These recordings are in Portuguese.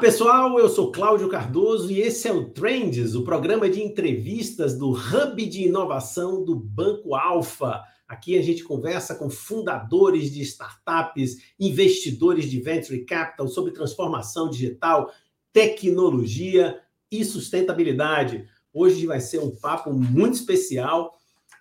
Pessoal. Eu sou Cláudio Cardoso e esse é o Trends, o programa de entrevistas do Hub de Inovação do Banco Alfa. Aqui a gente conversa com fundadores de startups, investidores de venture capital sobre transformação digital, tecnologia e sustentabilidade. Hoje vai ser um papo muito especial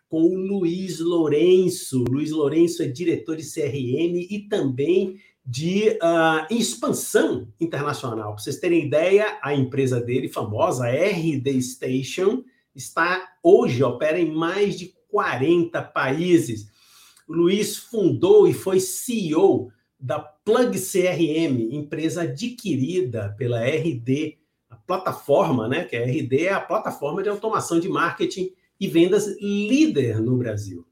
com o Luiz Lourenço. Luiz Lourenço é diretor de CRM e também de uh, expansão internacional. Para vocês terem ideia, a empresa dele, famosa, RD Station, está hoje, opera em mais de 40 países. O Luiz fundou e foi CEO da Plug CRM, empresa adquirida pela RD, a plataforma, né? Que a RD é a plataforma de automação de marketing e vendas líder no Brasil.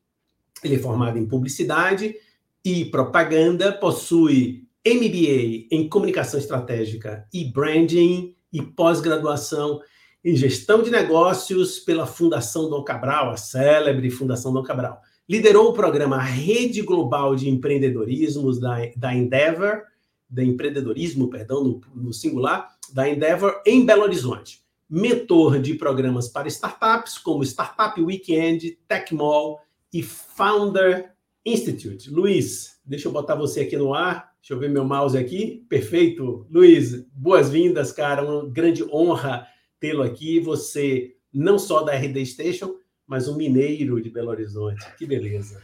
Ele é formado em publicidade e propaganda, possui MBA em comunicação estratégica e branding e pós-graduação em gestão de negócios pela Fundação Dom Cabral, a célebre Fundação Dom Cabral. Liderou o programa Rede Global de Empreendedorismo da, da Endeavor, da empreendedorismo, perdão, no, no singular, da Endeavor em Belo Horizonte. Mentor de programas para startups como Startup Weekend, Tech Mall e Founder Institute. Luiz, deixa eu botar você aqui no ar. Deixa eu ver meu mouse aqui. Perfeito. Luiz, boas-vindas, cara. Uma grande honra tê-lo aqui. Você, não só da RD Station, mas um mineiro de Belo Horizonte. Que beleza.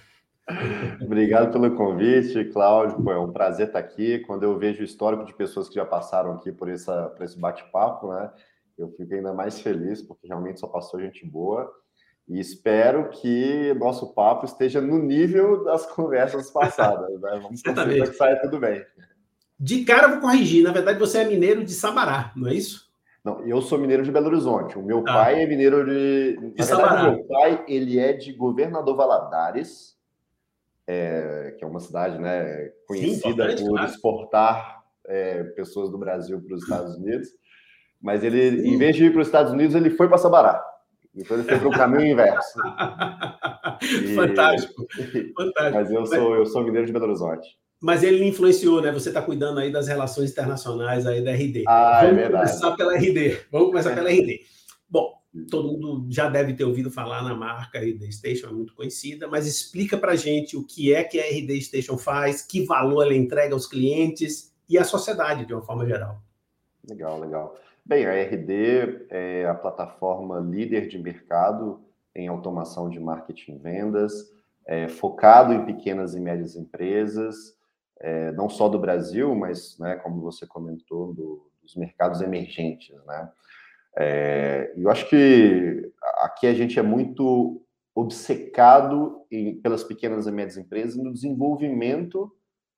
Obrigado pelo convite, Cláudio. Pô, é um prazer estar aqui. Quando eu vejo o histórico de pessoas que já passaram aqui por, essa, por esse bate-papo, né? Eu fico ainda mais feliz, porque realmente só passou gente boa. E espero que nosso papo esteja no nível das conversas passadas. Né? Vamos Certamente. que saia tudo bem. De cara, eu vou corrigir. Na verdade, você é mineiro de Sabará, não é isso? Não, eu sou mineiro de Belo Horizonte. O meu tá. pai é mineiro de. de Na verdade, meu pai ele é de Governador Valadares, é, que é uma cidade né, conhecida Sim, por claro. exportar é, pessoas do Brasil para os Estados Unidos. Mas ele, Sim. em vez de ir para os Estados Unidos, ele foi para Sabará. Então ele foi para o caminho inverso. E... Fantástico, fantástico. Mas eu sou, eu sou mineiro de Belo Horizonte. Mas ele influenciou, né? Você está cuidando aí das relações internacionais aí da RD. Ah, é Vamos é verdade. começar pela RD. Vamos começar pela RD. Bom, todo mundo já deve ter ouvido falar na marca RD Station, é muito conhecida, mas explica para gente o que é que a RD Station faz, que valor ela entrega aos clientes e à sociedade de uma forma geral. Legal, legal. Bem, a RD é a plataforma líder de mercado em automação de marketing e vendas, é, focado em pequenas e médias empresas, é, não só do Brasil, mas, né, como você comentou, do, dos mercados emergentes, né? É, eu acho que aqui a gente é muito obcecado em, pelas pequenas e médias empresas no desenvolvimento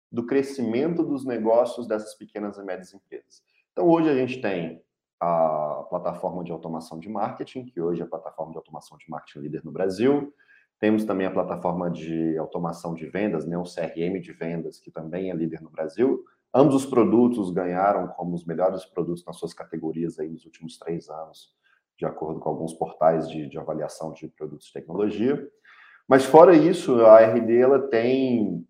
do crescimento dos negócios dessas pequenas e médias empresas. Então, hoje a gente tem a plataforma de automação de marketing, que hoje é a plataforma de automação de marketing líder no Brasil. Temos também a plataforma de automação de vendas, né, o CRM de vendas, que também é líder no Brasil. Ambos os produtos ganharam como os melhores produtos nas suas categorias aí nos últimos três anos, de acordo com alguns portais de, de avaliação de produtos de tecnologia. Mas fora isso, a RD ela tem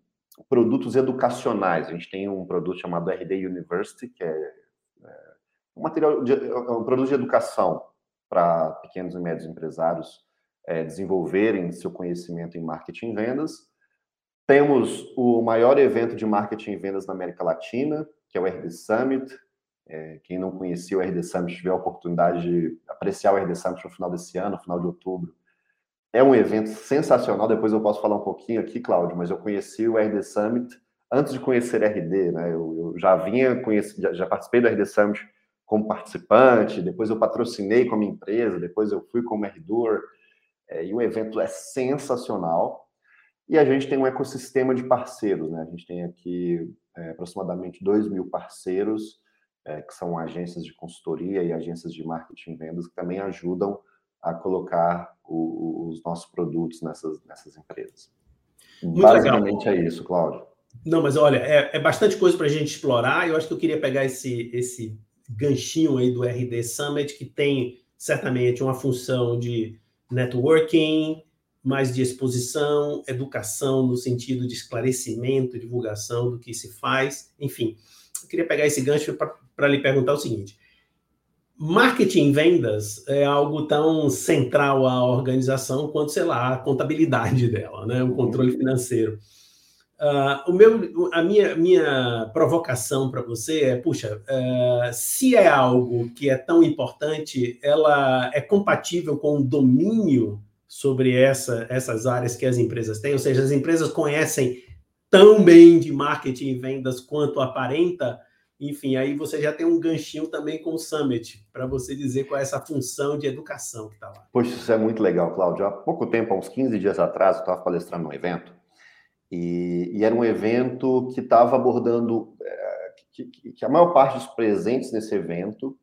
produtos educacionais. A gente tem um produto chamado RD University, que é um material de, é um produto de educação para pequenos e médios empresários é, desenvolverem seu conhecimento em marketing e vendas. Temos o maior evento de marketing e vendas na América Latina, que é o RD Summit. É, quem não conhecia o RD Summit, tiver a oportunidade de apreciar o RD Summit no final desse ano, no final de outubro. É um evento sensacional. Depois eu posso falar um pouquinho aqui, Cláudio, mas eu conheci o RD Summit antes de conhecer RD, né? Eu, eu já vinha conhecer, já, já participei do RD Summit como participante, depois eu patrocinei como empresa, depois eu fui como RDOR, é, e o evento é sensacional. E a gente tem um ecossistema de parceiros, né? A gente tem aqui é, aproximadamente 2 mil parceiros, é, que são agências de consultoria e agências de marketing e vendas, que também ajudam a colocar o, os nossos produtos nessas, nessas empresas. Muito Basicamente legal. é isso, Cláudio. Não, mas olha, é, é bastante coisa para a gente explorar. Eu acho que eu queria pegar esse, esse ganchinho aí do RD Summit, que tem certamente uma função de networking, mais de exposição, educação no sentido de esclarecimento, divulgação do que se faz, enfim. queria pegar esse gancho para lhe perguntar o seguinte: marketing vendas é algo tão central à organização quanto, sei lá, a contabilidade dela, né? o controle financeiro. Uh, o meu, a minha, minha provocação para você é, puxa, uh, se é algo que é tão importante, ela é compatível com o domínio sobre essa, essas áreas que as empresas têm, ou seja, as empresas conhecem tão bem de marketing e vendas quanto aparenta, enfim, aí você já tem um ganchinho também com o Summit, para você dizer qual é essa função de educação que está lá. Poxa, isso é muito legal, Cláudio. Há pouco tempo, há uns 15 dias atrás, eu estava palestrando num evento, e, e era um evento que estava abordando é, que, que, a maior parte dos presentes nesse evento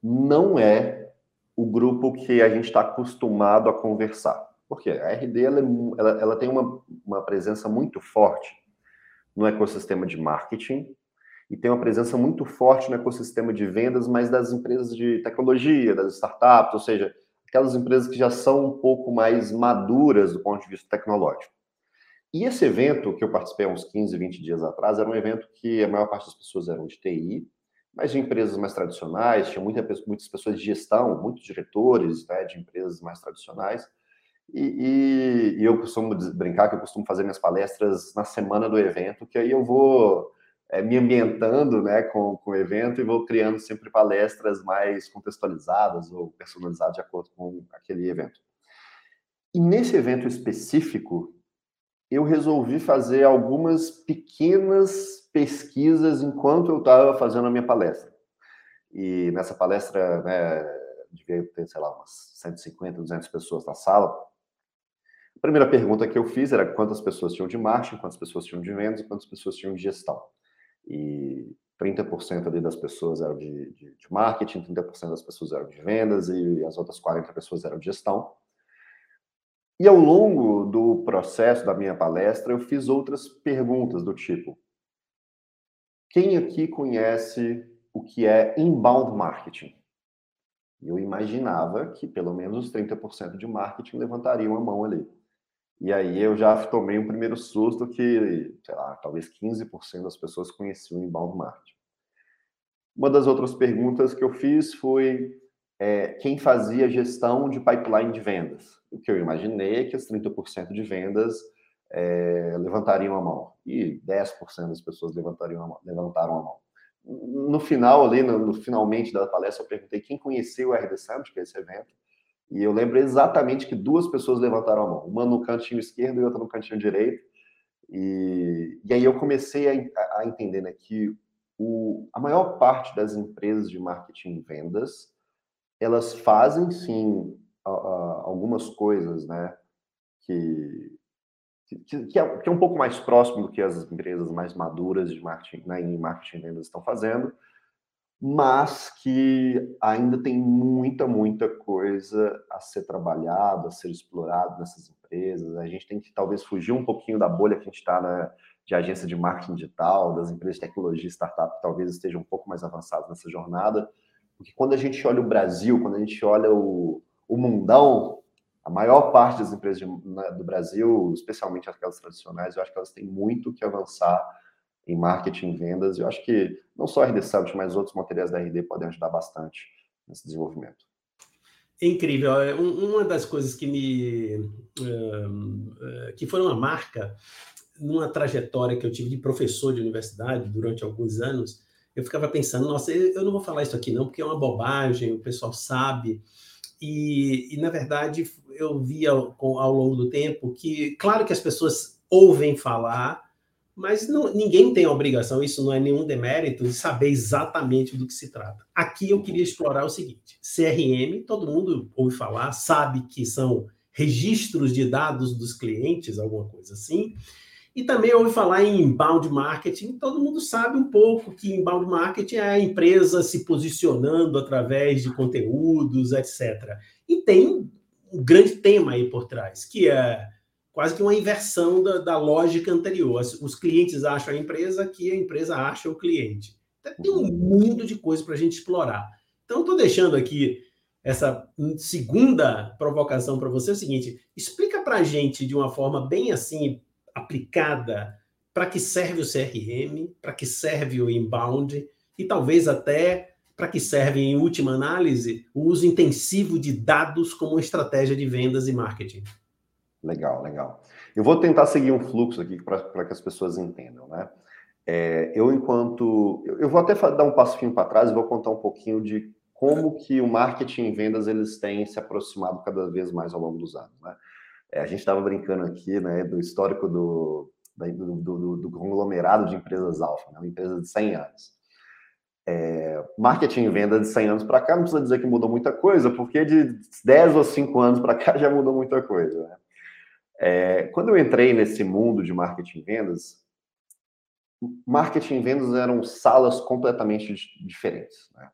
não é o grupo que a gente está acostumado a conversar. Por quê? A RD ela, é ela, ela tem uma, uma presença muito forte no ecossistema de marketing e tem uma presença muito forte no ecossistema de vendas, mas das empresas de tecnologia, das startups, ou seja, aquelas empresas que já são um pouco mais maduras do ponto de vista tecnológico. E esse evento que eu participei há uns 15, 20 dias atrás era um evento que a maior parte das pessoas eram de TI, mas de empresas mais tradicionais, tinha muita, muitas pessoas de gestão, muitos diretores né, de empresas mais tradicionais. E, e, e, eu costumo brincar que eu costumo fazer minhas palestras na semana do evento, que aí eu vou é, me ambientando né, com, com o evento e vou criando sempre palestras mais contextualizadas ou personalizadas de acordo com aquele evento. E nesse evento específico, eu resolvi fazer algumas pequenas pesquisas enquanto eu estava fazendo a minha palestra. E nessa palestra, né, devia ter, sei lá, umas 150, 200 pessoas na sala. A primeira pergunta que eu fiz era quantas pessoas tinham de marketing, quantas pessoas tinham de vendas e quantas pessoas tinham de gestão. E 30% ali das pessoas eram de, de, de marketing, 30% das pessoas eram de vendas e as outras 40 pessoas eram de gestão. E ao longo do processo da minha palestra, eu fiz outras perguntas do tipo: quem aqui conhece o que é inbound marketing? Eu imaginava que pelo menos os 30% de marketing levantariam a mão ali. E aí eu já tomei um primeiro susto que, sei lá, talvez 15% das pessoas conheciam o inbound marketing. Uma das outras perguntas que eu fiz foi é, quem fazia gestão de pipeline de vendas. O que eu imaginei é que os 30% de vendas é, levantariam a mão e 10% das pessoas levantariam a mão, levantaram a mão. No final, ali, no, no, finalmente da palestra, eu perguntei quem conheceu o RD Summit, que é esse evento, e eu lembro exatamente que duas pessoas levantaram a mão, uma no cantinho esquerdo e outra no cantinho direito. E, e aí eu comecei a, a entender né, que o, a maior parte das empresas de marketing e vendas elas fazem sim algumas coisas, né, que, que, que, é, que, é, um pouco mais próximo do que as empresas mais maduras de marketing, né, em marketing vendas estão fazendo, mas que ainda tem muita, muita coisa a ser trabalhada, a ser explorado nessas empresas. A gente tem que talvez fugir um pouquinho da bolha que a gente está né, de agência de marketing digital, das empresas de tecnologia, startup, que talvez estejam um pouco mais avançadas nessa jornada, porque quando a gente olha o Brasil, quando a gente olha o, o mundão, a maior parte das empresas de, né, do Brasil, especialmente aquelas tradicionais, eu acho que elas têm muito que avançar em marketing e vendas. Eu acho que não só a RD Summit, mas outros materiais da RD podem ajudar bastante nesse desenvolvimento. Incrível. É, uma das coisas que me que foi uma marca numa trajetória que eu tive de professor de universidade durante alguns anos eu ficava pensando, nossa, eu não vou falar isso aqui não, porque é uma bobagem, o pessoal sabe. E, e na verdade, eu vi ao, ao, longo do tempo que, claro que as pessoas ouvem falar, mas não, ninguém tem a obrigação, isso não é nenhum demérito, de saber exatamente do que se trata. Aqui eu queria explorar o seguinte: CRM, todo mundo ouve falar, sabe que são registros de dados dos clientes, alguma coisa assim. E também ouvi falar em inbound marketing. Todo mundo sabe um pouco que inbound marketing é a empresa se posicionando através de conteúdos, etc. E tem um grande tema aí por trás, que é quase que uma inversão da, da lógica anterior. Os clientes acham a empresa que a empresa acha o cliente. Então, tem um mundo de coisas para a gente explorar. Então, estou deixando aqui essa segunda provocação para você, é o seguinte: explica para a gente de uma forma bem assim aplicada para que serve o CRM, para que serve o inbound e talvez até para que serve, em última análise, o uso intensivo de dados como estratégia de vendas e marketing. Legal, legal. Eu vou tentar seguir um fluxo aqui para que as pessoas entendam, né? É, eu, enquanto. Eu vou até dar um passinho para trás e vou contar um pouquinho de como que o marketing e vendas eles têm se aproximado cada vez mais ao longo dos anos, né? É, a gente estava brincando aqui, né, do histórico do, do, do, do, conglomerado de empresas alfa, né, uma empresa de 100 anos. É, marketing e venda de 100 anos para cá não precisa dizer que mudou muita coisa, porque de 10 ou 5 anos para cá já mudou muita coisa. Né? É, quando eu entrei nesse mundo de marketing e vendas, marketing e vendas eram salas completamente diferentes. Né?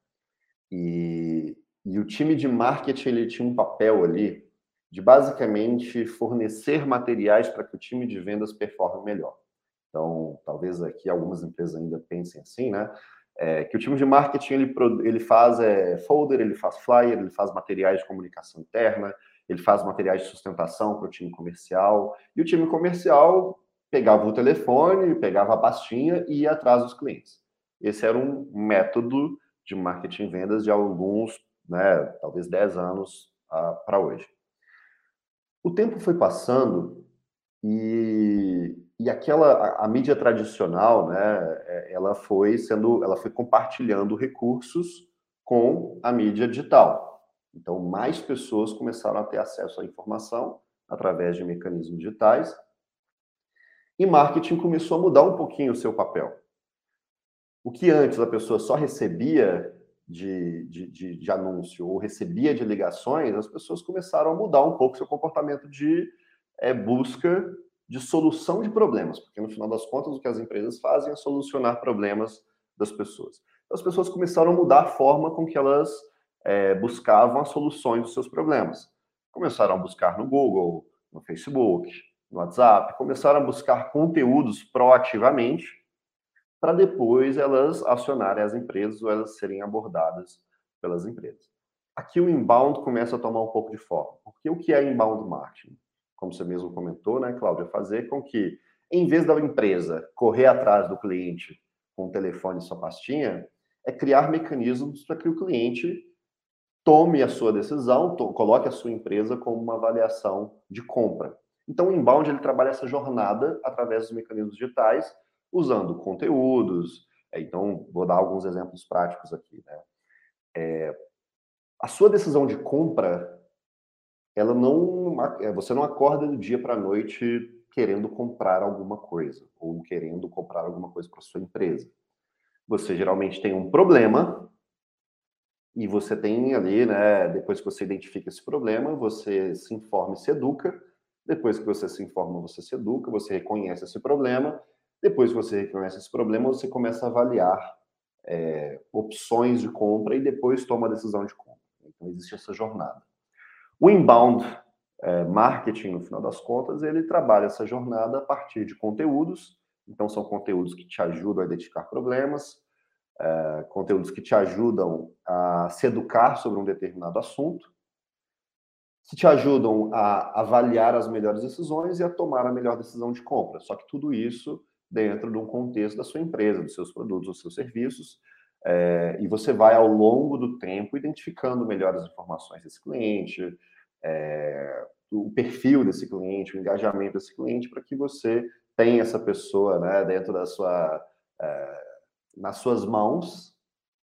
E, e o time de marketing ele tinha um papel ali de basicamente fornecer materiais para que o time de vendas performe melhor. Então, talvez aqui algumas empresas ainda pensem assim, né? É, que o time de marketing ele, ele faz é, folder, ele faz flyer, ele faz materiais de comunicação interna, ele faz materiais de sustentação para o time comercial, e o time comercial pegava o telefone, pegava a pastinha e ia atrás dos clientes. Esse era um método de marketing e vendas de alguns, né, talvez 10 anos uh, para hoje. O tempo foi passando e, e aquela a, a, mídia tradicional, né, é, ela foi sendo, ela foi compartilhando recursos com a mídia digital. Então, mais pessoas começaram a ter acesso à informação através de mecanismos digitais. E marketing começou a mudar um pouquinho o seu papel. O que antes a pessoa só recebia de, de, de, de, anúncio ou recebia de ligações, as pessoas começaram a mudar um pouco seu comportamento de é, busca de solução de problemas, porque no final das contas o que as empresas fazem é solucionar problemas das pessoas. Então, as pessoas começaram a mudar a forma com que elas é, buscavam as soluções dos seus problemas. Começaram a buscar no Google, no Facebook, no WhatsApp, começaram a buscar conteúdos proativamente para depois elas acionarem as empresas ou elas serem abordadas pelas empresas. Aqui o inbound começa a tomar um pouco de forma. Porque o que é inbound marketing? Como você mesmo comentou, né, Cláudia? Fazer com que, em vez da empresa correr atrás do cliente com o telefone e sua pastinha, é criar mecanismos para que o cliente tome a sua decisão, coloque a sua empresa como uma avaliação de compra. Então, o inbound ele trabalha essa jornada através dos mecanismos digitais usando conteúdos. É, então, vou dar alguns exemplos práticos aqui. Né? É, a sua decisão de compra, ela não, é, você não acorda do dia para a noite querendo comprar alguma coisa ou querendo comprar alguma coisa para sua empresa. Você geralmente tem um problema e você tem ali, né? Depois que você identifica esse problema, você se informa e se educa. Depois que você se informa, você se educa, você reconhece esse problema depois que você reconhece esse problema, você começa a avaliar é, opções de compra e depois toma a decisão de compra. Então, existe essa jornada. O inbound é, marketing, no final das contas, ele trabalha essa jornada a partir de conteúdos. Então, são conteúdos que te ajudam a identificar problemas, é, conteúdos que te ajudam a se educar sobre um determinado assunto, que te ajudam a avaliar as melhores decisões e a tomar a melhor decisão de compra. Só que tudo isso dentro de um contexto da sua empresa, dos seus produtos, dos seus serviços, é, e você vai ao longo do tempo identificando melhores informações desse cliente, é, o perfil desse cliente, o engajamento desse cliente, para que você tenha essa pessoa né, dentro da sua, é, nas suas mãos,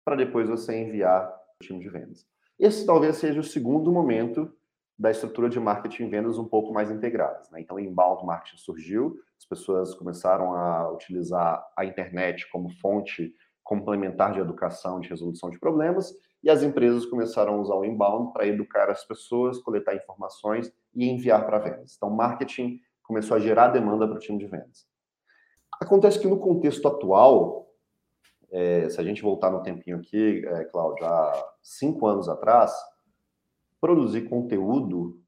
para depois você enviar o time de vendas. Esse talvez seja o segundo momento da estrutura de marketing e vendas um pouco mais integradas. Né? Então, inbound marketing surgiu, as pessoas começaram a utilizar a internet como fonte complementar de educação, de resolução de problemas, e as empresas começaram a usar o inbound para educar as pessoas, coletar informações e enviar para vendas. Então, marketing começou a gerar demanda para o time de vendas. Acontece que no contexto atual, é, se a gente voltar no tempinho aqui, é, Cláudio, há cinco anos atrás, produzir conteúdo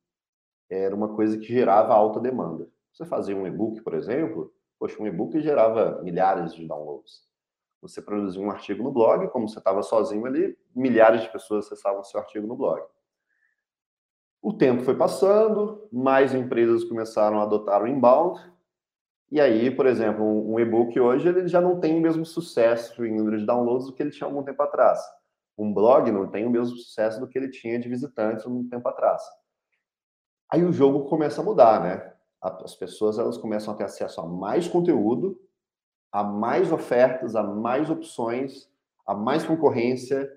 era uma coisa que gerava alta demanda. Você fazia um e-book, por exemplo, poxa, um e-book gerava milhares de downloads. Você produzia um artigo no blog, como você estava sozinho ali, milhares de pessoas acessavam seu artigo no blog. O tempo foi passando, mais empresas começaram a adotar o inbound, E aí, por exemplo, um e-book hoje ele já não tem o mesmo sucesso em número de downloads do que ele tinha algum tempo atrás. Um blog não tem o mesmo sucesso do que ele tinha de visitantes um tempo atrás. Aí o jogo começa a mudar, né? As pessoas elas começam a ter acesso a mais conteúdo, a mais ofertas, a mais opções, a mais concorrência.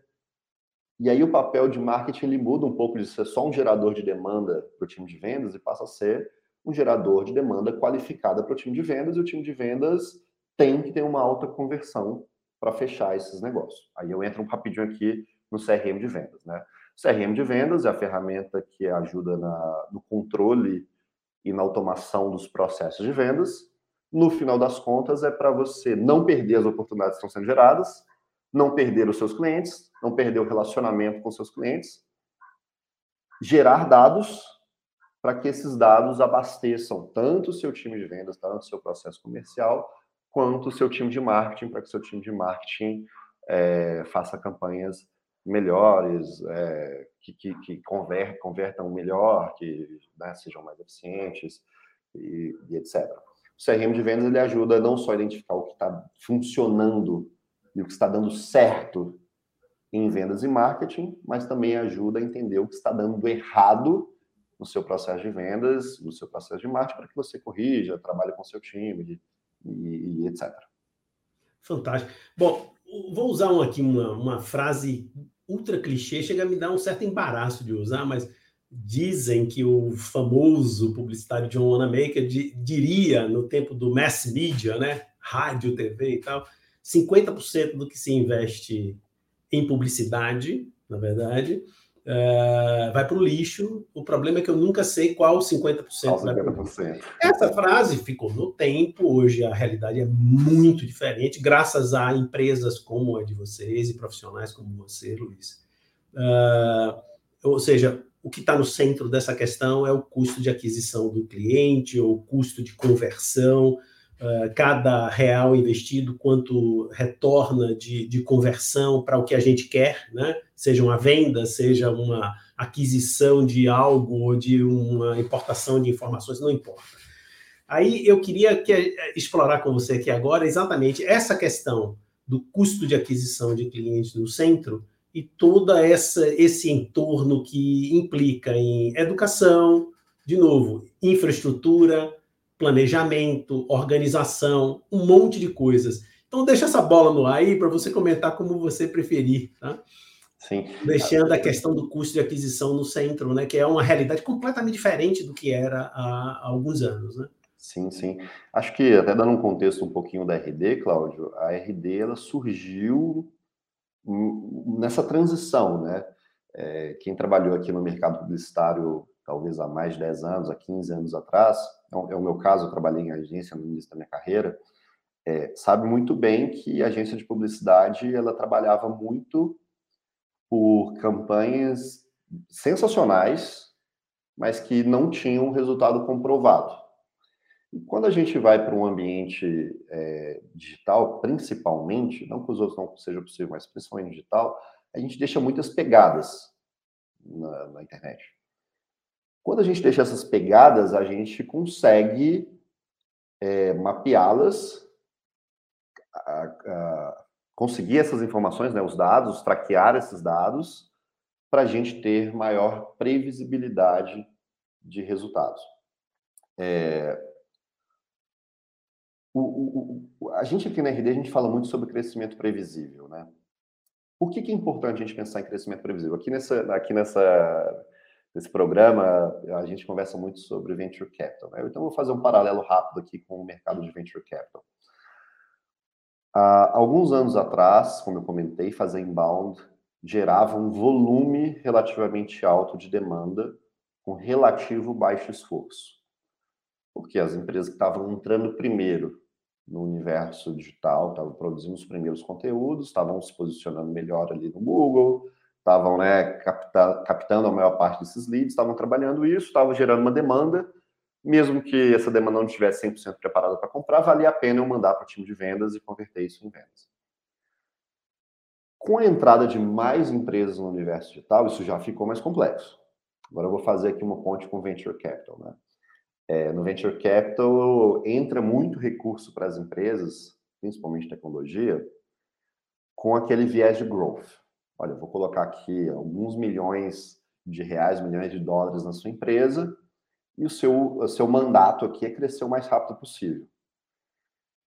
E aí o papel de marketing ele muda um pouco de ser só um gerador de demanda para o time de vendas e passa a ser um gerador de demanda qualificada para o time de vendas e o time de vendas tem que ter uma alta conversão para fechar esses negócios. Aí eu entro um rapidinho aqui no CRM de vendas, né? O CRM de vendas é a ferramenta que ajuda na, no controle e na automação dos processos de vendas. No final das contas, é para você não perder as oportunidades que estão sendo geradas, não perder os seus clientes, não perder o relacionamento com seus clientes, gerar dados para que esses dados abasteçam tanto o seu time de vendas, tanto o seu processo comercial, quanto o seu time de marketing, para que o seu time de marketing é, faça campanhas melhores, é, que, que, que conver, convertam melhor, que né, sejam mais eficientes e, e, etc. O CRM de vendas ele ajuda não só a identificar o que está funcionando e o que está dando certo em vendas e marketing, mas também ajuda a entender o que está dando errado no seu processo de vendas, no seu processo de marketing, para que você corrija, trabalhe com seu time e, e etc. Fantástico. Bom, vou usar aqui uma, uma frase ultra clichê, chega a me dar um certo embaraço de usar, mas dizem que o famoso publicitário John Wanamaker diria no tempo do mass media, né, rádio, TV e tal, 50% do que se investe em publicidade, na verdade, uh, vai para o lixo. O problema é que eu nunca sei qual 50%, qual 50%. Essa frase ficou no tempo, hoje a realidade é muito diferente, graças a empresas como a de vocês e profissionais como você, Luiz. Uh, ou seja, o que está no centro dessa questão é o custo de aquisição do cliente, ou o custo de conversão, uh, cada real investido, quanto retorna de, de conversão para o que a gente quer, né? seja uma venda, seja uma aquisição de algo ou de uma importação de informações, não importa. Aí eu queria que, eh, explorar com você aqui agora exatamente essa questão do custo de aquisição de clientes no centro e toda essa esse entorno que implica em educação, de novo, infraestrutura, planejamento, organização, um monte de coisas. Então deixa essa bola no ar aí para você comentar como você preferir, tá? Sim. Deixando a questão do custo de aquisição no centro, né, que é uma realidade completamente diferente do que era há, há alguns anos, né? Sim, sim. Acho que até dando um contexto um pouquinho da RD, Cláudio, a RD ela surgiu nessa transição, né? É, quem trabalhou aqui no mercado publicitário talvez há mais de 10 anos, há 15 anos atrás, é o, é o meu caso, eu trabalhei em agência no início da minha carreira, é, sabe muito bem que a agência de publicidade ela trabalhava muito por campanhas sensacionais, mas que não tinham resultado comprovado. E quando a gente vai para um ambiente é, digital, principalmente, não que os outros não sejam possíveis, mas principalmente digital, a gente deixa muitas pegadas na, na internet. Quando a gente deixa essas pegadas, a gente consegue é, mapeá-las, conseguir essas informações, né, os dados, traquear esses dados, para a gente ter maior previsibilidade de resultados. É, o, o, a gente aqui na RD, a gente fala muito sobre crescimento previsível, né? Por que, que é importante a gente pensar em crescimento previsível? Aqui, nessa, aqui nessa, nesse programa, a gente conversa muito sobre venture capital. Né? Então, vou fazer um paralelo rápido aqui com o mercado de venture capital. Há alguns anos atrás, como eu comentei, fazer inbound gerava um volume relativamente alto de demanda com relativo baixo esforço. Porque as empresas que estavam entrando primeiro no universo digital, estavam produzindo os primeiros conteúdos, estavam se posicionando melhor ali no Google, estavam né, captando a maior parte desses leads, estavam trabalhando isso, estavam gerando uma demanda mesmo que essa demanda não estivesse 100% preparada para comprar, valia a pena eu mandar para o time de vendas e converter isso em vendas. Com a entrada de mais empresas no universo digital, isso já ficou mais complexo. Agora eu vou fazer aqui uma ponte com Venture Capital. Né? É, no Venture Capital entra muito recurso para as empresas, principalmente tecnologia, com aquele viés de growth. Olha, eu vou colocar aqui alguns milhões de reais, milhões de dólares na sua empresa, e o seu, o seu mandato aqui é crescer o mais rápido possível.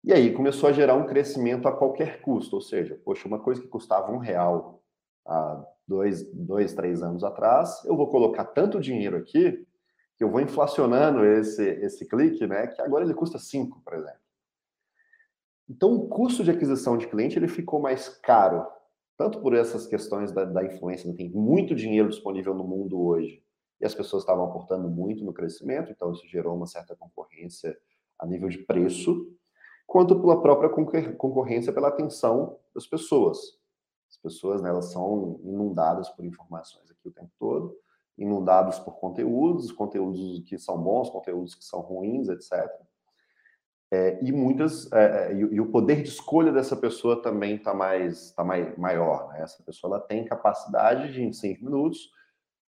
E aí começou a gerar um crescimento a qualquer custo, ou seja, poxa, uma coisa que custava um real há dois, dois, três anos atrás, eu vou colocar tanto dinheiro aqui que eu vou inflacionando esse, esse clique, né? Que agora ele custa cinco, por exemplo. Então, o custo de aquisição de cliente ele ficou mais caro, tanto por essas questões da, da influência, tem muito dinheiro disponível no mundo hoje, e as pessoas estavam aportando muito no crescimento, então isso gerou uma certa concorrência a nível de preço, quanto pela própria concorrência pela atenção das pessoas. As pessoas, né, elas são inundadas por informações aqui o tempo todo, inundados por conteúdos, conteúdos que são bons, conteúdos que são ruins, etc. É, e muitas é, é, e, e, o poder de escolha dessa pessoa também está mais tá mai, maior. Né? Essa pessoa ela tem capacidade de em cinco minutos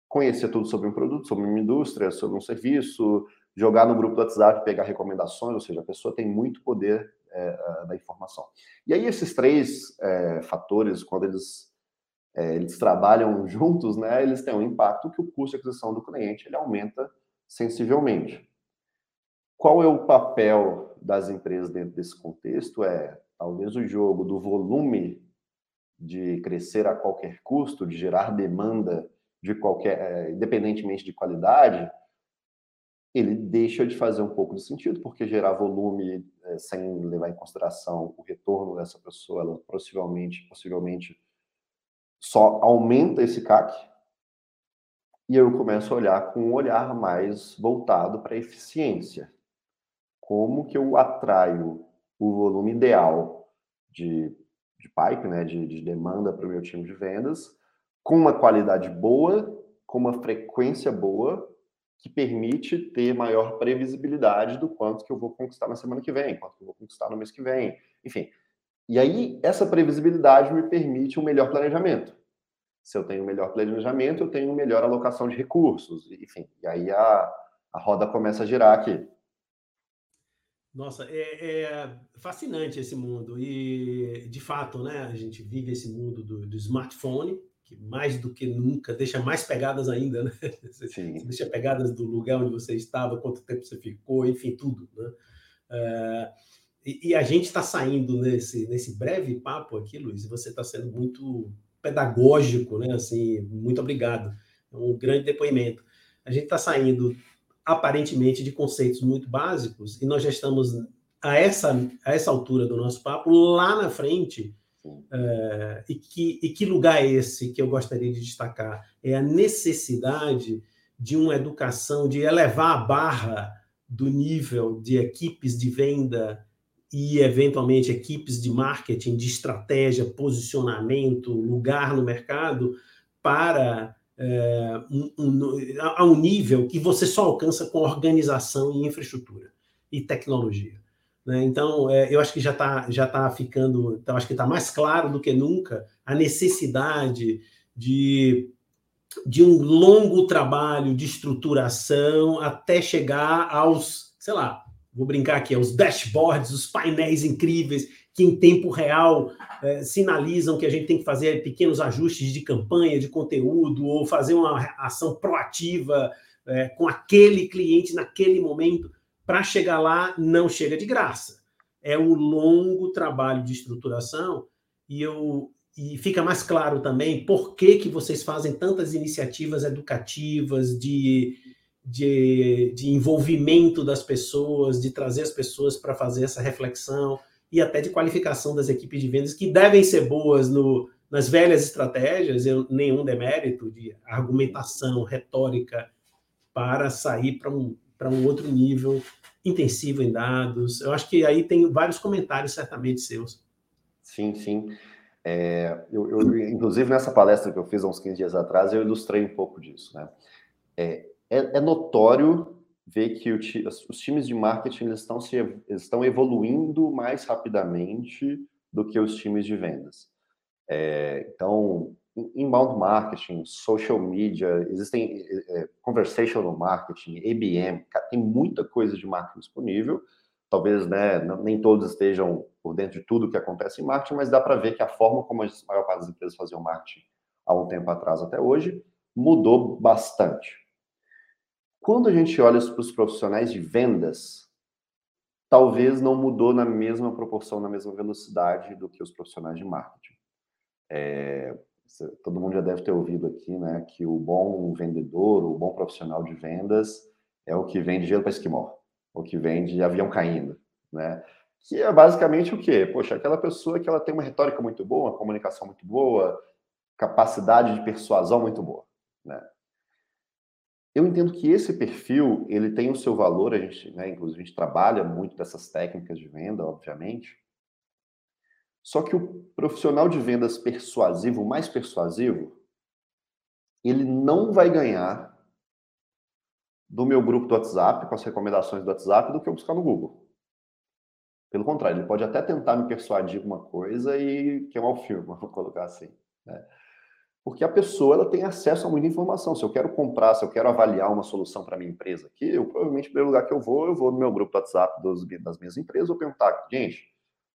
conhecer tudo sobre um produto, sobre uma indústria, sobre um serviço, jogar no grupo do WhatsApp, pegar recomendações, ou seja, a pessoa tem muito poder é, da informação. E aí esses três é, fatores, quando eles é, eles trabalham juntos, né, eles têm um impacto que o custo de aquisição do cliente ele aumenta sensivelmente. Qual é o papel das empresas dentro desse contexto? É talvez o jogo do volume de crescer a qualquer custo, de gerar demanda de qualquer, é, independentemente de qualidade, ele deixa de fazer um pouco de sentido, porque gerar volume é, sem levar em consideração o retorno dessa pessoa, ela possivelmente, possivelmente só aumenta esse CAC e eu começo a olhar com um olhar mais voltado para eficiência. Como que eu atraio o volume ideal de, de pipe, né, de, de demanda para o meu time de vendas, com uma qualidade boa, com uma frequência boa, que permite ter maior previsibilidade do quanto que eu vou conquistar na semana que vem, quanto que eu vou conquistar no mês que vem, enfim. E aí, essa previsibilidade me permite um melhor planejamento. Se eu tenho um melhor planejamento, eu tenho melhor alocação de recursos, enfim. E aí a, a roda começa a girar aqui. Nossa, é, é, fascinante esse mundo. E, de fato, né, a gente vive esse mundo do, do, smartphone, que mais do que nunca deixa mais pegadas ainda, né? Você, você, deixa pegadas do lugar onde você estava, quanto tempo você ficou, enfim, tudo. Né? É, e, e, a gente está saindo nesse, nesse breve papo aqui, Luiz, e você está sendo muito pedagógico, né? Assim, muito obrigado. É um grande depoimento. A gente está saindo aparentemente de conceitos muito básicos e nós já estamos a essa, a essa altura do nosso papo lá na frente. É, e, que, e que lugar é esse que eu gostaria de destacar? É a necessidade de uma educação, de elevar a barra do nível de equipes de venda e, eventualmente, equipes de marketing, de estratégia, posicionamento, lugar no mercado, para é, um, um, a um nível que você só alcança com organização e infraestrutura e tecnologia. Né? Então, é, eu acho que já está já tá ficando, então, acho que está mais claro do que nunca a necessidade de, de um longo trabalho de estruturação até chegar aos, sei lá, vou brincar aqui, é os dashboards, os painéis incríveis que em tempo real é, sinalizam que a gente tem que fazer pequenos ajustes de campanha, de conteúdo, ou fazer uma ação proativa é, com aquele cliente naquele momento. Para chegar lá, não chega de graça. É um longo trabalho de estruturação e eu e fica mais claro também por que, que vocês fazem tantas iniciativas educativas de de, de envolvimento das pessoas, de trazer as pessoas para fazer essa reflexão e até de qualificação das equipes de vendas que devem ser boas no, nas velhas estratégias, eu, nenhum demérito de argumentação, retórica, para sair para um, um outro nível intensivo em dados. Eu acho que aí tem vários comentários certamente seus. Sim, sim. É, eu, eu, inclusive, nessa palestra que eu fiz há uns 15 dias atrás, eu ilustrei um pouco disso. Né? É, é, é notório ver que o, os times de marketing eles estão, se, eles estão evoluindo mais rapidamente do que os times de vendas. É, então, inbound marketing, social media, existem é, conversational marketing, ABM, tem muita coisa de marketing disponível. Talvez né, nem todos estejam por dentro de tudo que acontece em marketing, mas dá para ver que a forma como a maior parte das empresas faziam marketing há um tempo atrás até hoje mudou bastante. Quando a gente olha para os profissionais de vendas, talvez não mudou na mesma proporção, na mesma velocidade do que os profissionais de marketing. É, todo mundo já deve ter ouvido aqui, né, que o bom vendedor, o bom profissional de vendas é o que vende gelo para esquimó, o que vende avião caindo, né? Que é basicamente o quê? Poxa, aquela pessoa que ela tem uma retórica muito boa, uma comunicação muito boa, capacidade de persuasão muito boa, né? Eu entendo que esse perfil, ele tem o seu valor, a gente, né, inclusive a gente trabalha muito dessas técnicas de venda, obviamente, só que o profissional de vendas persuasivo, mais persuasivo, ele não vai ganhar do meu grupo do WhatsApp, com as recomendações do WhatsApp, do que eu buscar no Google. Pelo contrário, ele pode até tentar me persuadir alguma coisa e queimar o filme, vou colocar assim. Né? Porque a pessoa ela tem acesso a muita informação. Se eu quero comprar, se eu quero avaliar uma solução para minha empresa aqui, eu provavelmente, no lugar que eu vou, eu vou no meu grupo do WhatsApp dos, das minhas empresas, vou perguntar, gente,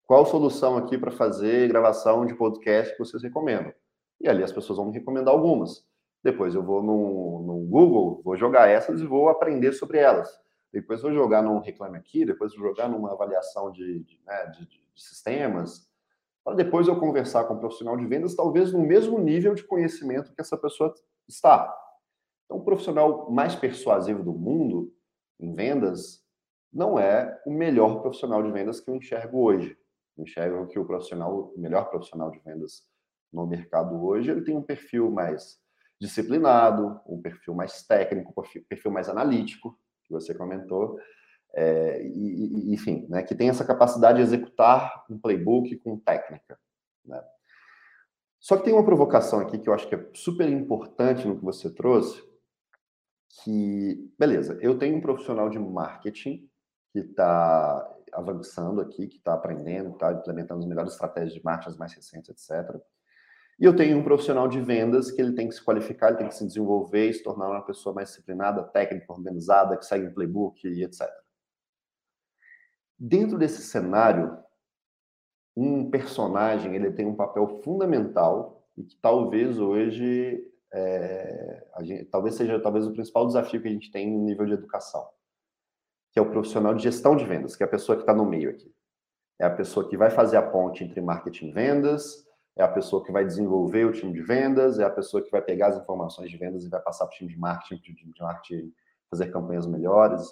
qual solução aqui para fazer gravação de podcast que vocês recomendam? E ali as pessoas vão me recomendar algumas. Depois eu vou no, no Google, vou jogar essas e vou aprender sobre elas. Depois vou jogar num Reclame Aqui, depois vou jogar numa avaliação de, de, né, de, de sistemas, para depois eu conversar com um profissional de vendas, talvez no mesmo nível de conhecimento que essa pessoa está. Então, o profissional mais persuasivo do mundo em vendas não é o melhor profissional de vendas que eu enxergo hoje enxergam que o profissional, o melhor profissional de vendas no mercado hoje, ele tem um perfil mais disciplinado, um perfil mais técnico, um perfil mais analítico, que você comentou, é, e, enfim, né, que tem essa capacidade de executar um playbook com técnica. Né? Só que tem uma provocação aqui que eu acho que é super importante no que você trouxe, que, beleza, eu tenho um profissional de marketing que está avançando aqui, que está aprendendo, está implementando as melhores estratégias de marketing, as mais recentes, etc. E eu tenho um profissional de vendas que ele tem que se qualificar, ele tem que se desenvolver se tornar uma pessoa mais disciplinada, técnica, organizada, que segue um playbook e etc. Dentro desse cenário, um personagem ele tem um papel fundamental e que talvez hoje é, gente, talvez seja talvez o principal desafio que a gente tem no nível de educação que é o profissional de gestão de vendas, que é a pessoa que está no meio aqui. É a pessoa que vai fazer a ponte entre marketing e vendas, é a pessoa que vai desenvolver o time de vendas, é a pessoa que vai pegar as informações de vendas e vai passar para o time de marketing, para o time de marketing fazer campanhas melhores.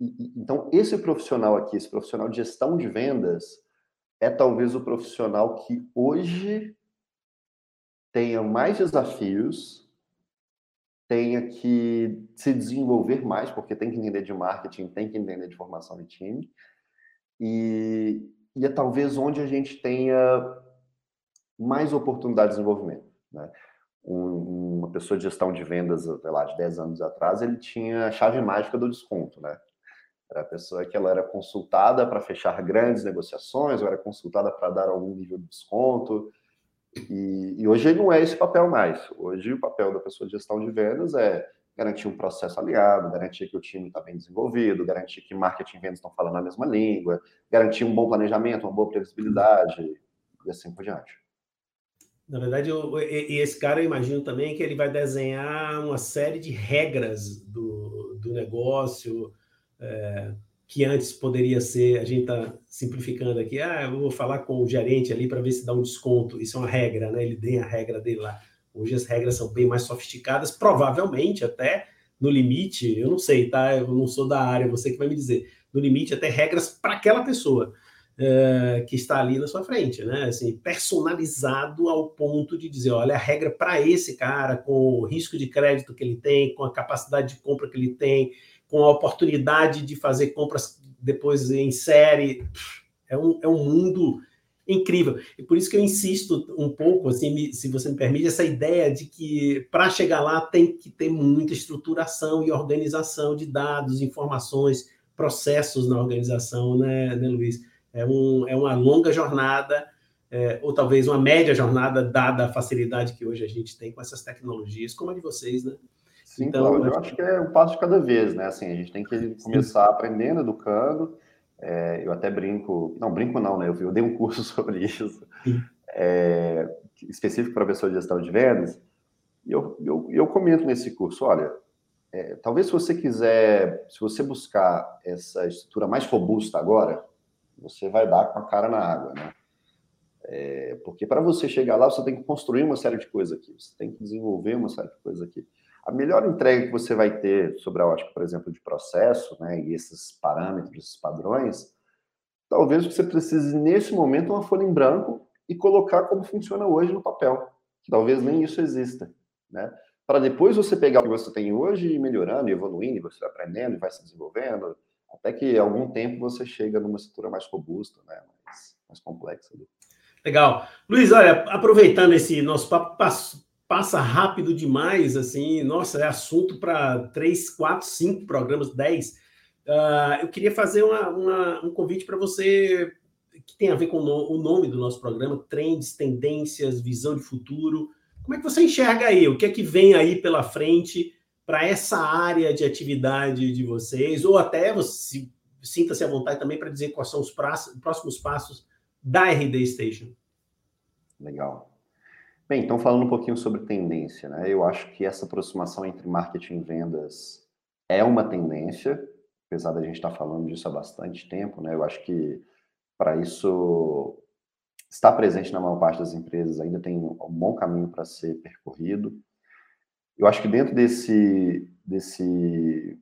Então, esse profissional aqui, esse profissional de gestão de vendas, é talvez o profissional que hoje tenha mais desafios tenha que se desenvolver mais, porque tem que entender de marketing, tem que entender de formação de time. E, e é talvez onde a gente tenha mais oportunidade de desenvolvimento. Né? Um, uma pessoa de gestão de vendas, sei lá, de 10 anos atrás, ele tinha a chave mágica do desconto, né? Era a pessoa que ela era consultada para fechar grandes negociações, ou era consultada para dar algum nível de desconto, e, e, hoje não é esse papel mais. Hoje o papel da pessoa de gestão de vendas é garantir um processo alinhado, garantir que o time está bem desenvolvido, garantir que marketing e vendas estão falando a mesma língua, garantir um bom planejamento, uma boa previsibilidade e assim por diante. Na verdade, eu, e esse cara eu imagino também que ele vai desenhar uma série de regras do, do negócio, é, que antes poderia ser, a gente está simplificando aqui, ah, eu vou falar com o gerente ali para ver se dá um desconto. Isso é uma regra, né? Ele tem a regra dele lá. Hoje as regras são bem mais sofisticadas, provavelmente até no limite, eu não sei, tá? Eu não sou da área, você que vai me dizer. No limite, até regras para aquela pessoa uh, que está ali na sua frente, né? Assim, personalizado ao ponto de dizer, olha, a regra para esse cara, com o risco de crédito que ele tem, com a capacidade de compra que ele tem, com a oportunidade de fazer compras depois em série. É um, é um mundo incrível. E por isso que eu insisto um pouco, assim, se você me permite, essa ideia de que para chegar lá tem que ter muita estruturação e organização de dados, informações, processos na organização, né, né Luiz? É, um, é uma longa jornada é, ou talvez uma média jornada, dada a facilidade que hoje a gente tem com essas tecnologias, como a de vocês, né? Sim, então, Cláudio, eu acho que é um passo de cada vez, né? Assim, a gente tem que começar Sim. aprendendo, educando. É, eu até brinco, não, brinco não, né? Eu, eu dei um curso sobre isso, é, específico para pessoa de gestão de vendas. E eu, eu, eu comento nesse curso, olha, é, talvez se você quiser, se você buscar essa estrutura mais robusta agora, você vai dar com a cara na água, né? É, porque para você chegar lá, você tem que construir uma série de coisas aqui, você tem que desenvolver uma série de coisas aqui. A melhor entrega que você vai ter sobre a ótica, por exemplo, de processo, né, e esses parâmetros, esses padrões, talvez você precise, nesse momento, uma folha em branco e colocar como funciona hoje no papel, talvez nem isso exista, né? Para depois você pegar o que você tem hoje e melhorando, evoluindo, e você vai aprendendo e vai se desenvolvendo, até que algum tempo você chega numa estrutura mais robusta, né, mais, mais complexa. Legal. Luiz, olha, aproveitando esse nosso papo, passa rápido demais, assim, nossa, é assunto para três, quatro, cinco programas, dez. Uh, eu queria fazer uma, uma, um convite para você que tem a ver com o, o nome do nosso programa, Trends, Tendências, Visão de Futuro. Como é que você enxerga aí? O que é que vem aí pela frente para essa área de atividade de vocês? Ou até você sinta-se à vontade também para dizer quais são os próximos passos da RD Station. Legal. Bem, então falando um pouquinho sobre tendência, né? Eu acho que essa aproximação entre marketing e vendas é uma tendência, apesar da gente estar falando disso há bastante tempo, né? Eu acho que para isso estar presente na maior parte das empresas ainda tem um bom caminho para ser percorrido. Eu acho que dentro desse desse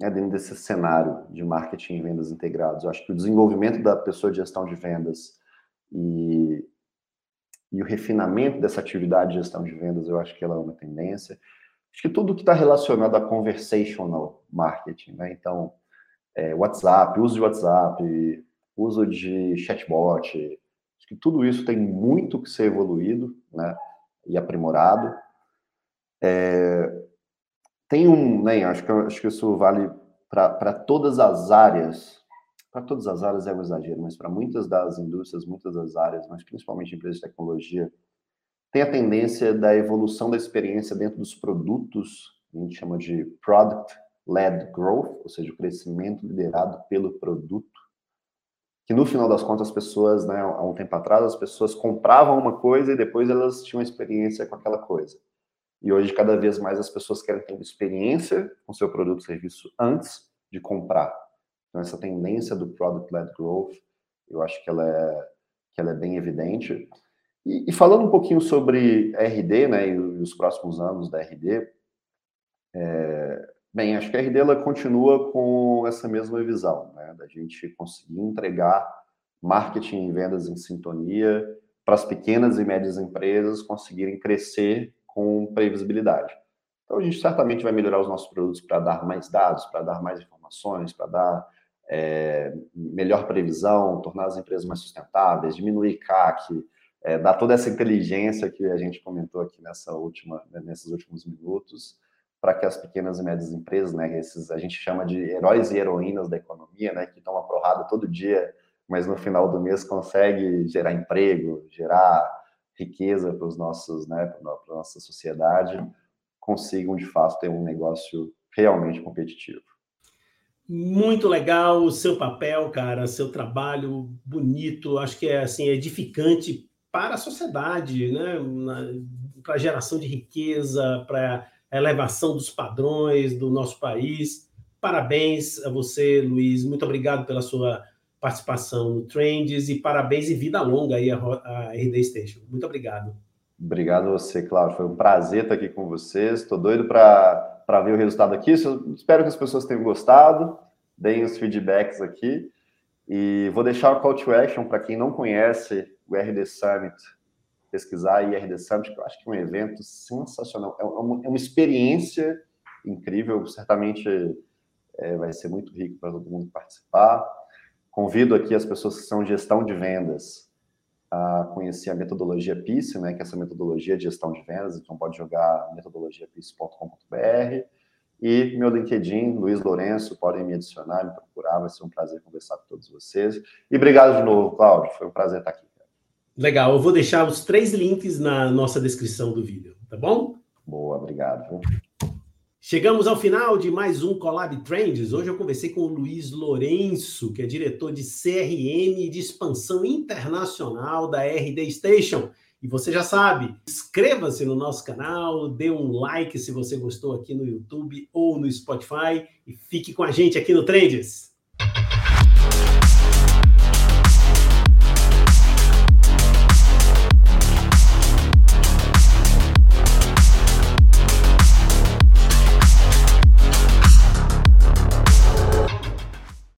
né, dentro desse cenário de marketing e vendas integrados, eu acho que o desenvolvimento da pessoa de gestão de vendas e e o refinamento dessa atividade de gestão de vendas, eu acho que ela é uma tendência. Acho que tudo que está relacionado a conversational marketing, né? Então, é, WhatsApp, uso de WhatsApp, uso de chatbot, acho que tudo isso tem muito que ser evoluído, né? E aprimorado. É, tem um, né? Acho que, acho que isso vale para todas as áreas para todas as áreas é um exagero, mas para muitas das indústrias, muitas das áreas, mas principalmente empresas de tecnologia, tem a tendência da evolução da experiência dentro dos produtos, a gente chama de product-led growth, ou seja, o crescimento liderado pelo produto, que no final das contas as pessoas, né, há um tempo atrás, as pessoas compravam uma coisa e depois elas tinham experiência com aquela coisa. E hoje, cada vez mais, as pessoas querem ter uma experiência com seu produto ou serviço antes de comprar. Então, essa tendência do Product-Led Growth, eu acho que ela é, que ela é bem evidente. E, e falando um pouquinho sobre RD, né, e os próximos anos da RD, é, bem, acho que a RD ela continua com essa mesma visão, né, da gente conseguir entregar marketing e vendas em sintonia para as pequenas e médias empresas conseguirem crescer com previsibilidade. Então, a gente certamente vai melhorar os nossos produtos para dar mais dados, para dar mais informações, para dar é, melhor previsão, tornar as empresas mais sustentáveis, diminuir CAC, é, dar toda essa inteligência que a gente comentou aqui nessa última, né, nesses últimos minutos, para que as pequenas e médias empresas, né, esses a gente chama de heróis e heroínas da economia, né, que tomam porrada todo dia, mas no final do mês consegue gerar emprego, gerar riqueza para os nossos, né, para nossa sociedade, consigam de fato ter um negócio realmente competitivo. Muito legal o seu papel, cara, seu trabalho bonito, acho que é assim edificante para a sociedade, né? Para a geração de riqueza, para a elevação dos padrões do nosso país. Parabéns a você, Luiz. Muito obrigado pela sua participação no Trends e parabéns e vida longa aí a RD Station. Muito obrigado. Obrigado a você, Cláudio. Foi um prazer estar aqui com vocês. Estou doido para para ver o resultado aqui. Espero que as pessoas tenham gostado, deem os feedbacks aqui. E vou deixar o call to action para quem não conhece o RD Summit, pesquisar aí RD Summit, que eu acho que é um evento sensacional. É uma, é uma experiência incrível, certamente é, vai ser muito rico para todo mundo participar. Convido aqui as pessoas que são gestão de vendas a conhecer a metodologia PIS, né, que é essa metodologia de gestão de vendas, então pode jogar metodologiapis.com.br e meu LinkedIn, Luiz Lourenço, podem me adicionar, me procurar, vai ser um prazer conversar com todos vocês. E obrigado de novo, Cláudio, foi um prazer estar aqui. Legal, eu vou deixar os três links na nossa descrição do vídeo, tá bom? Boa, obrigado. Chegamos ao final de mais um Collab Trends. Hoje eu conversei com o Luiz Lourenço, que é diretor de CRM e de expansão internacional da RD Station. E você já sabe, inscreva-se no nosso canal, dê um like se você gostou aqui no YouTube ou no Spotify e fique com a gente aqui no Trends.